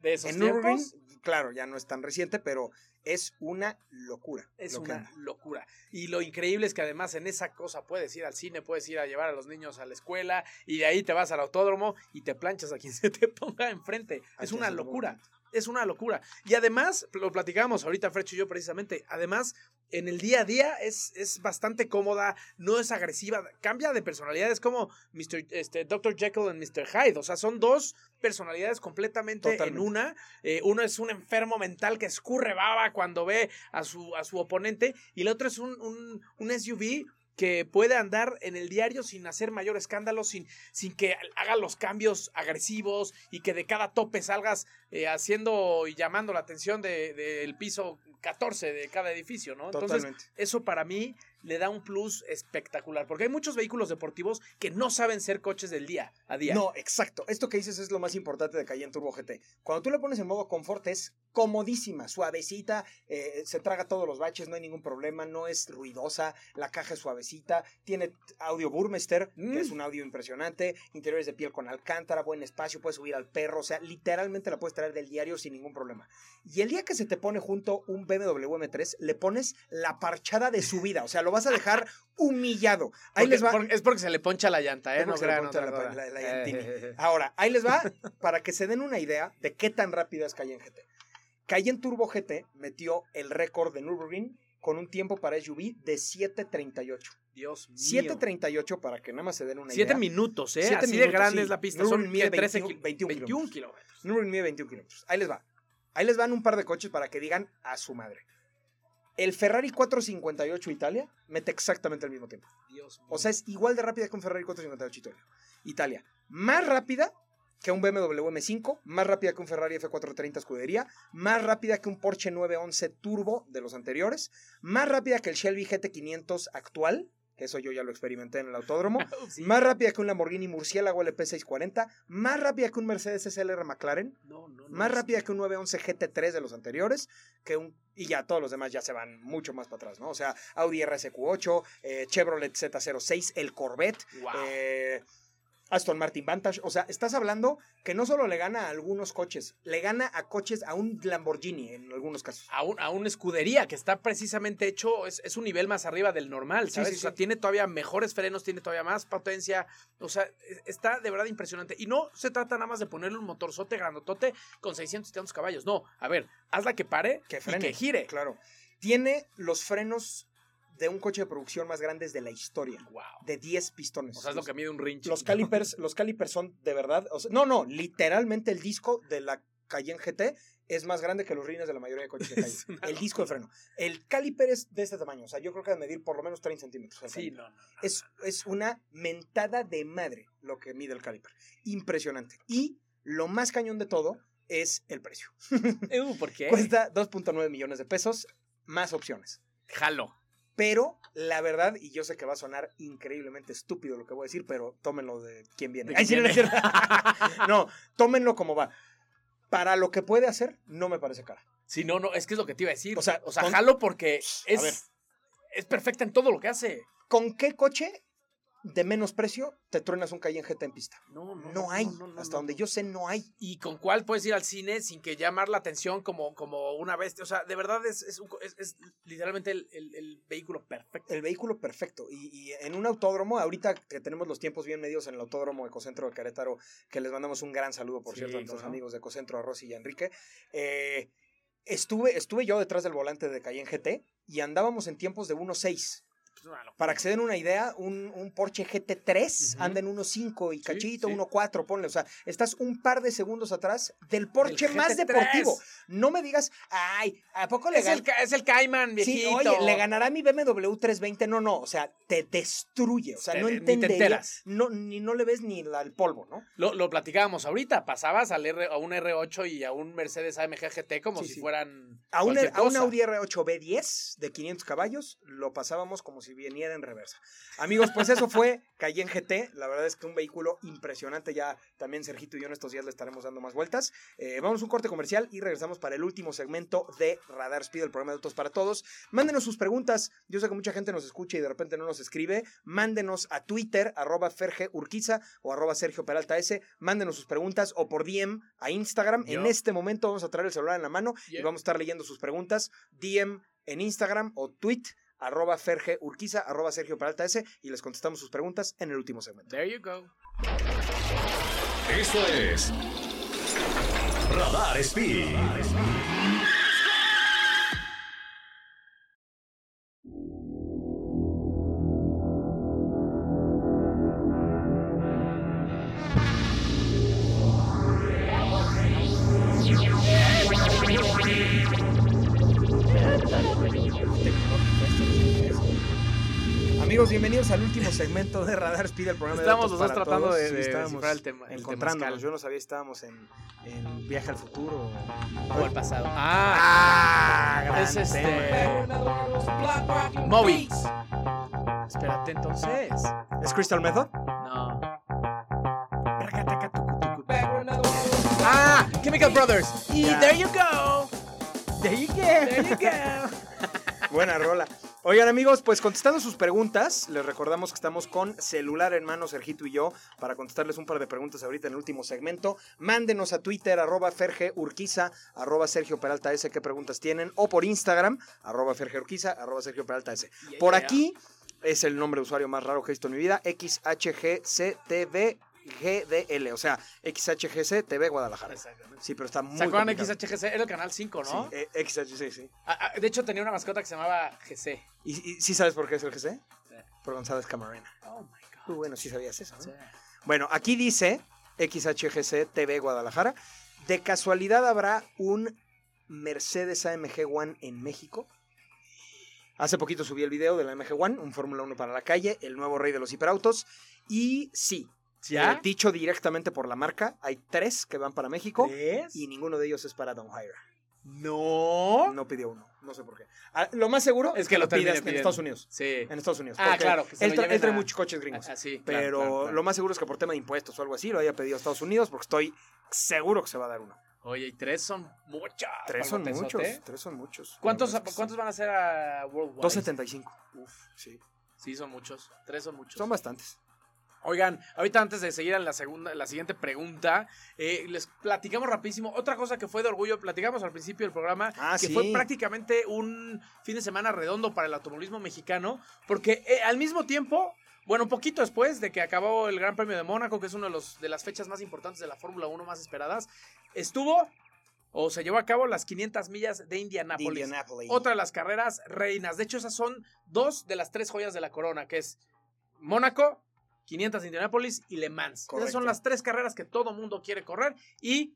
De esos en Nürburgring, claro, ya no es tan reciente, pero es una locura. es una locura. Y lo increíble es que además en esa cosa puedes ir al cine, puedes ir a llevar a los niños a la escuela y de ahí te vas al autódromo y te planchas a quien se te ponga enfrente. Es una locura. Es una locura. Y además, lo platicamos ahorita Frecho y yo precisamente, además, en el día a día es, es bastante cómoda, no es agresiva, cambia de personalidad, es como Mr. Este, Dr. Jekyll y Mr. Hyde, o sea, son dos personalidades completamente Totalmente. en una. Eh, uno es un enfermo mental que escurre baba cuando ve a su, a su oponente y el otro es un, un, un SUV que puede andar en el diario sin hacer mayor escándalo, sin, sin que haga los cambios agresivos y que de cada tope salgas eh, haciendo y llamando la atención del de, del piso 14 de cada edificio, ¿no? Entonces, Totalmente. eso para mí le da un plus espectacular. Porque hay muchos vehículos deportivos que no saben ser coches del día a día. No, exacto. Esto que dices es lo más importante de Cayenne Turbo GT. Cuando tú le pones en modo confort es comodísima, suavecita, eh, se traga todos los baches, no hay ningún problema, no es ruidosa, la caja es suavecita, tiene audio Burmester, Mm. que es un audio impresionante, interiores de piel con alcántara, buen espacio, puedes subir al perro, o sea, literalmente la puedes del diario sin ningún problema. Y el día que se te pone junto un BMW M3, le pones la parchada de su vida, o sea, lo vas a dejar humillado. Ahí Porque- les va. por- es porque se le poncha la llanta, ¿eh? No crean otra la- Eh. Ahora, ahí les va para que se den una idea de qué tan rápida es Cayenne GT. Cayenne Turbo GT metió el récord de Nürburgring con un tiempo para SUV de 7.38. Dios mío. 7.38 para que nada más se den una Siete idea. minutos, ¿eh? Siete Así de minutos, grande sí. es la pista. Son mide ¿qué? 13 21 kil- 21 21 kilómetros. Nürburgring mide 21 kilómetros. Ahí les va. Ahí les van un par de coches para que digan a su madre. El Ferrari 458 Italia mete exactamente el mismo tiempo. Dios mío. O sea, es igual de rápida que un Ferrari 458 Italia. Italia. Más rápida que un BMW M5, más rápida que un Ferrari F430 escudería, más rápida que un Porsche 911 Turbo de los anteriores, más rápida que el Shelby GT500 actual, que eso yo ya lo experimenté en el autódromo, Sí. más rápida que un Lamborghini Murciélago LP640, más rápida que un Mercedes SLR McLaren, No, no, no, más rápida que- que un 911 GT3 de los anteriores, que un y ya todos los demás ya se van mucho más para atrás, ¿no? O sea, Audi RSQ8, eh, Chevrolet Z06, el Corvette, Wow. eh, Aston Martin Vantage, o sea, estás hablando que no solo le gana a algunos coches, le gana a coches a un Lamborghini en algunos casos. a, un- a una escudería que está precisamente hecho, es, es un nivel más arriba del normal, ¿sabes? sí, O sea, sí. tiene todavía mejores frenos, tiene todavía más potencia, o sea, e- está de verdad impresionante. Y no se trata nada más de ponerle un motorzote grandotote con 600 y tantos caballos, no, a ver, hazla que pare Que y que gire. Claro. Tiene los frenos de un coche de producción más grandes de la historia, Wow. de 10 pistones. O sea, es lo que mide un rinch. Los calipers, los calipers son de verdad. o sea, no, no, literalmente el disco de la Cayenne GT es más grande que los rines de la mayoría de coches de calle. El disco de freno. El caliper es de este tamaño. O sea, yo creo que debe medir por lo menos 30 centímetros. Sí, no. no. es, es una mentada de madre lo que mide el caliper. Impresionante. Y lo más cañón de todo es el precio. Uh, ¿Por qué? Cuesta 2.9 millones de pesos, más opciones. Jalo. Pero la verdad, y yo sé que va a sonar increíblemente estúpido lo que voy a decir, pero tómenlo de quien viene. Ay, sí, no, no, tómenlo como va. Para lo que puede hacer, no me parece cara. Sí, no, no, es que es lo que te iba a decir. O sea, o sea con- jalo porque es, es perfecta en todo lo que hace. ¿Con qué coche de menos precio te truenas un Cayenne GT en pista? No, no, No hay. no, no, Hasta no, donde no. yo sé, no hay. y con cuál puedes ir al cine sin que llamar la atención como, como una bestia. O sea, de verdad es, es, un co- es- es literalmente el, el- el vehículo perfecto. El vehículo perfecto. Y, y en un autódromo, ahorita que tenemos los tiempos bien medios en el autódromo Ecocentro de Querétaro, que les mandamos un gran saludo, por Sí, cierto, a nuestros amigos de Ecocentro, a Rosy y a Enrique. eh, estuve, estuve yo detrás del volante de Cayenne GT y andábamos en tiempos de 1.6. Para que se den una idea, un, un Porsche GT3 Ujú. anda en 1.5 y cachito, sí. 1.4, ponle. O sea, estás un par de segundos atrás del Porsche El más GT3. deportivo. No me digas, ay, ¿a poco le Es el, es el Cayman, Sí, viejito. oye, ¿le ganará mi BMW 320? No, no, o sea, te destruye. O sea, no ni te entendería. enteras. No, ni no le ves ni la- el polvo, ¿no? Lo, lo platicábamos ahorita. Pasabas al R, a un R8 y a un Mercedes AMG GT como Sí, si sí. fueran. A un, a un. Audi R8 B10 de 500 caballos lo pasábamos como si viniera en reversa. Amigos, pues eso fue Cayenne GT. La verdad es que un vehículo impresionante. Ya también Sergito y yo en estos días le estaremos dando más vueltas. Eh, vamos a un corte comercial y regresamos para el último segmento de Radar Speed, el programa de Autos para Todos. Mándenos sus preguntas. Yo sé que mucha gente nos escucha y de repente no nos escribe. Mándenos a Twitter, arroba Ferge Urquiza o arroba Sergio Peralta S. Mándenos sus preguntas o por DM a Instagram. En este momento vamos a traer el celular en la mano y vamos a estar leyendo sus preguntas. DM en Instagram o tweet arroba Ferge Urquiza, arroba Sergio Peralta S y les contestamos sus preguntas en el último segmento. There you go. Esto es Radar Speed. Bienvenidos al último segmento de Radar Speed, el programa Estamos de para tratando Todos. de, Sí, de estábamos el tema. encontrándonos. Yo no sabía si estábamos en, en Viaje al Futuro. O el pasado. Ah, Ah, es este. Moby. Espérate entonces. ¿Es Crystal Method? No. Ah, Chemical Brothers. Y Ya. there you go. There you There you go. Buena rola. Oigan amigos, pues contestando sus preguntas, les recordamos que estamos con celular en mano, Sergito y yo, para contestarles un par de preguntas ahorita en el último segmento. Mándenos a Twitter, arroba Ferge Urquiza, arroba Sergio Peralta S, qué preguntas tienen, o por Instagram, arroba Ferge Urquiza, arroba Sergio Peralta S. Por aquí es el nombre de usuario más raro que he visto en mi vida, XHGCTVGDL, o sea, XHGCTV Guadalajara. Exactamente. Sí, pero está muy ¿Se acuerdan. XHGC? Era el canal 5, ¿no? Sí, eh, XHG, sí. Ah, ah, de hecho, tenía una mascota que se llamaba GC. ¿Y, y sí sabes por qué es el GC? Sí. Por González Camarena. Oh my Muy god. bueno, sí sabías eso. ¿no? Sí. Bueno, aquí dice XHGC TV Guadalajara. ¿De casualidad habrá un Mercedes AMG One en México? Hace poquito subí el video de la AMG One, un Fórmula 1 para la calle, el nuevo rey de los hiperautos. Y sí, ¿Ya? eh, dicho directamente por la marca, hay tres que van para México ¿Tres? y ninguno de ellos es para Don Hyra. No. No pidió uno, no sé por qué. Ah, lo más seguro Es que lo pidas termine en. Estados Unidos. Sí. En Estados Unidos. Ah, claro, que se Él, lo tra- lleven él trae a- muchos coches gringos. Ah, sí, claro, Pero claro, claro. lo más seguro es que por tema de impuestos o algo así lo haya pedido a Estados Unidos porque estoy seguro que se va a dar uno. Oye, y tres son muchos. Tres son muchos, tres son muchos. ¿Cuántos, La verdad es que ¿Cuántos sí. van a ser a Worldwide? 275. Uf, Sí, sí, son muchos. Tres son muchos. son bastantes. Oigan, ahorita antes de seguir en la segunda, la siguiente pregunta, eh, les platicamos rapidísimo. Otra cosa que fue de orgullo, platicamos al principio del programa, Ah, que sí. fue prácticamente un fin de semana redondo para el automovilismo mexicano, porque eh, al mismo tiempo, bueno, un poquito después de que acabó el Gran Premio de Mónaco, que es una de, los, de las fechas más importantes de la Fórmula 1 más esperadas, estuvo o se llevó a cabo las 500 millas de De Indianápolis. Otra de las carreras reinas. De hecho, esas son dos de las tres joyas de la corona, que es Mónaco, 500 de Indianápolis y Le Mans. Correcto. Esas son las tres carreras que todo mundo quiere correr y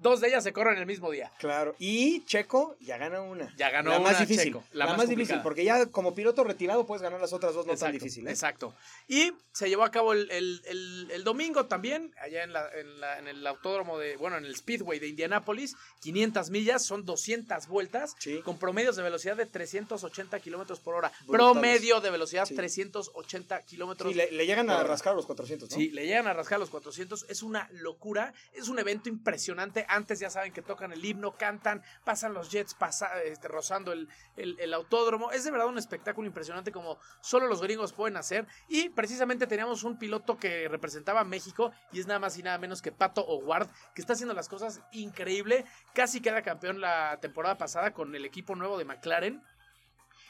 dos de ellas se corren el mismo día. Claro. Y Checo ya gana una. Ya ganó la más difícil. Checo, la, la más, más difícil, porque ya como piloto retirado puedes ganar las otras dos no tan Exacto, difíciles. Exacto. Y se llevó a cabo el, el- el- el domingo también, allá en, la- en la- en el autódromo de, bueno, en el Speedway de Indianápolis, 500 millas, son 200 vueltas, Sí. con promedios de velocidad de 380 kilómetros por hora. Brutales. Promedio de velocidad Sí. 380 kilómetros Sí, le, le llegan a rascar los 400, ¿no? Sí, le llegan a rascar los 400. Es una locura. Es un evento impresionante. Antes ya saben que tocan el himno, cantan, pasan los jets pasa- este, rozando el, autódromo. Es de verdad un espectáculo impresionante como solo los gringos pueden hacer. Y precisamente teníamos un piloto que representaba a México y es nada más y nada menos que Pato O'Ward, que está haciendo las cosas increíble. Casi queda campeón la temporada pasada con el equipo nuevo de McLaren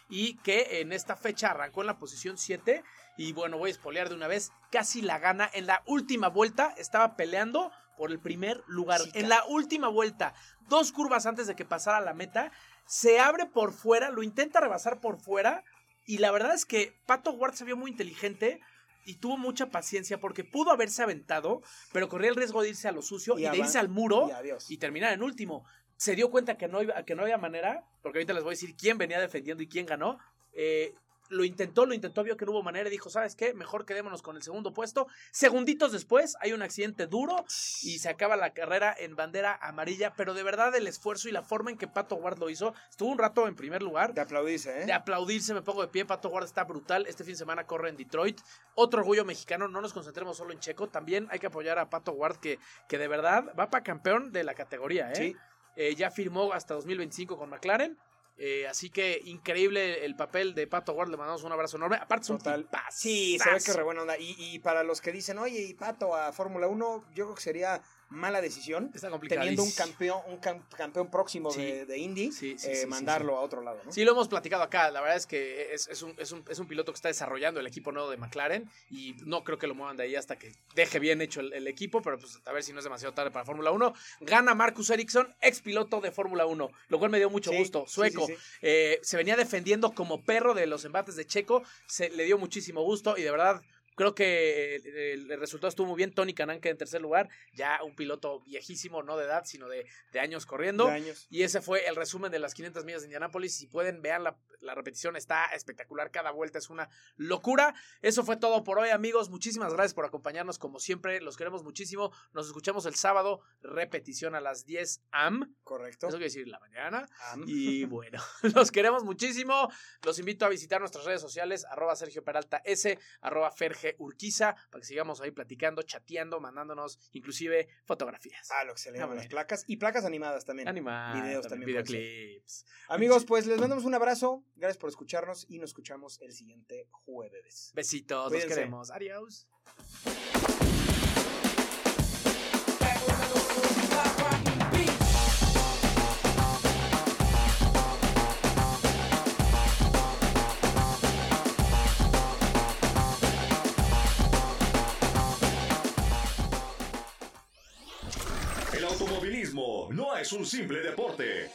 y que en esta fecha arrancó en la posición 7 y bueno, voy a espolear de una vez, casi la gana en la última vuelta, estaba peleando por el primer lugar. Sí, en la última vuelta, dos curvas antes de que pasara la meta, se abre por fuera, lo intenta rebasar por fuera y la verdad es que Pato Ward se vio muy inteligente y tuvo mucha paciencia porque pudo haberse aventado, pero corría el riesgo de irse a lo sucio y, Y de irse al muro y terminar en último. Se dio cuenta que no, iba, que no había manera, porque ahorita les voy a decir quién venía defendiendo y quién ganó. Eh, lo intentó, lo intentó, vio que no hubo manera y dijo, ¿sabes qué? Mejor quedémonos con el segundo puesto. Segunditos después hay un accidente duro y se acaba la carrera en bandera amarilla, pero de verdad el esfuerzo y la forma en que Pato Ward lo hizo, estuvo un rato en primer lugar. De aplaudirse, ¿eh? De aplaudirse, me pongo de pie. Pato Ward está brutal. Este fin de semana corre en Detroit. Otro orgullo mexicano. No nos concentremos solo en Checo. También hay que apoyar a Pato Ward, que, que de verdad va para campeón de la categoría. ¿eh? Sí. Eh, ya firmó hasta 2025 con McLaren. Eh, así que increíble el papel de Pato Ward. Le mandamos un abrazo enorme. Aparte, es un Total. tipazazo. Sí, se ve que re buena onda. Y, y para los que dicen, oye, y Pato a Fórmula 1, yo creo que sería mala decisión. Está Teniendo un campeón, un cam- campeón próximo Sí. de, de Indy, Sí, sí, eh, mandarlo a otro lado, ¿no? Sí, lo hemos platicado acá. La verdad es que es, es un, es un- es un piloto que está desarrollando el equipo nuevo de McLaren y no creo que lo muevan de ahí hasta que deje bien hecho el, el equipo, pero pues a ver si no es demasiado tarde para Fórmula 1. Gana Marcus Ericsson, ex piloto de Fórmula 1, lo cual me dio mucho gusto. Sueco. Eh, se venía defendiendo como perro de los embates de Checo, se le dio muchísimo gusto y de verdad Creo que el, el resultado estuvo muy bien. Tony Canan que en tercer lugar, ya un piloto viejísimo, no de edad, sino de, de años corriendo. De años. Y ese fue el resumen de las 500 millas de Indianápolis. Si pueden, vean la, la repetición, está espectacular. Cada vuelta es una locura. Eso fue todo por hoy, amigos. Muchísimas gracias por acompañarnos. Como siempre, los queremos muchísimo. Nos escuchamos el sábado. Repetición a las 10 am. Correcto. Eso quiere decir la mañana. Am. Y bueno, los queremos muchísimo. Los invito a visitar nuestras redes sociales, arroba Sergio Peralta S, arroba Ferge Urquiza, para que sigamos ahí platicando, chateando, mandándonos inclusive fotografías. Ah, lo que se le Ah, llaman las placas. Y placas animadas también. Animadas, videos también videoclips. Amigos, pues les mandamos un abrazo. Gracias por escucharnos y nos escuchamos el siguiente jueves. Besitos, Cuídense. los queremos. Adiós. Es un simple deporte,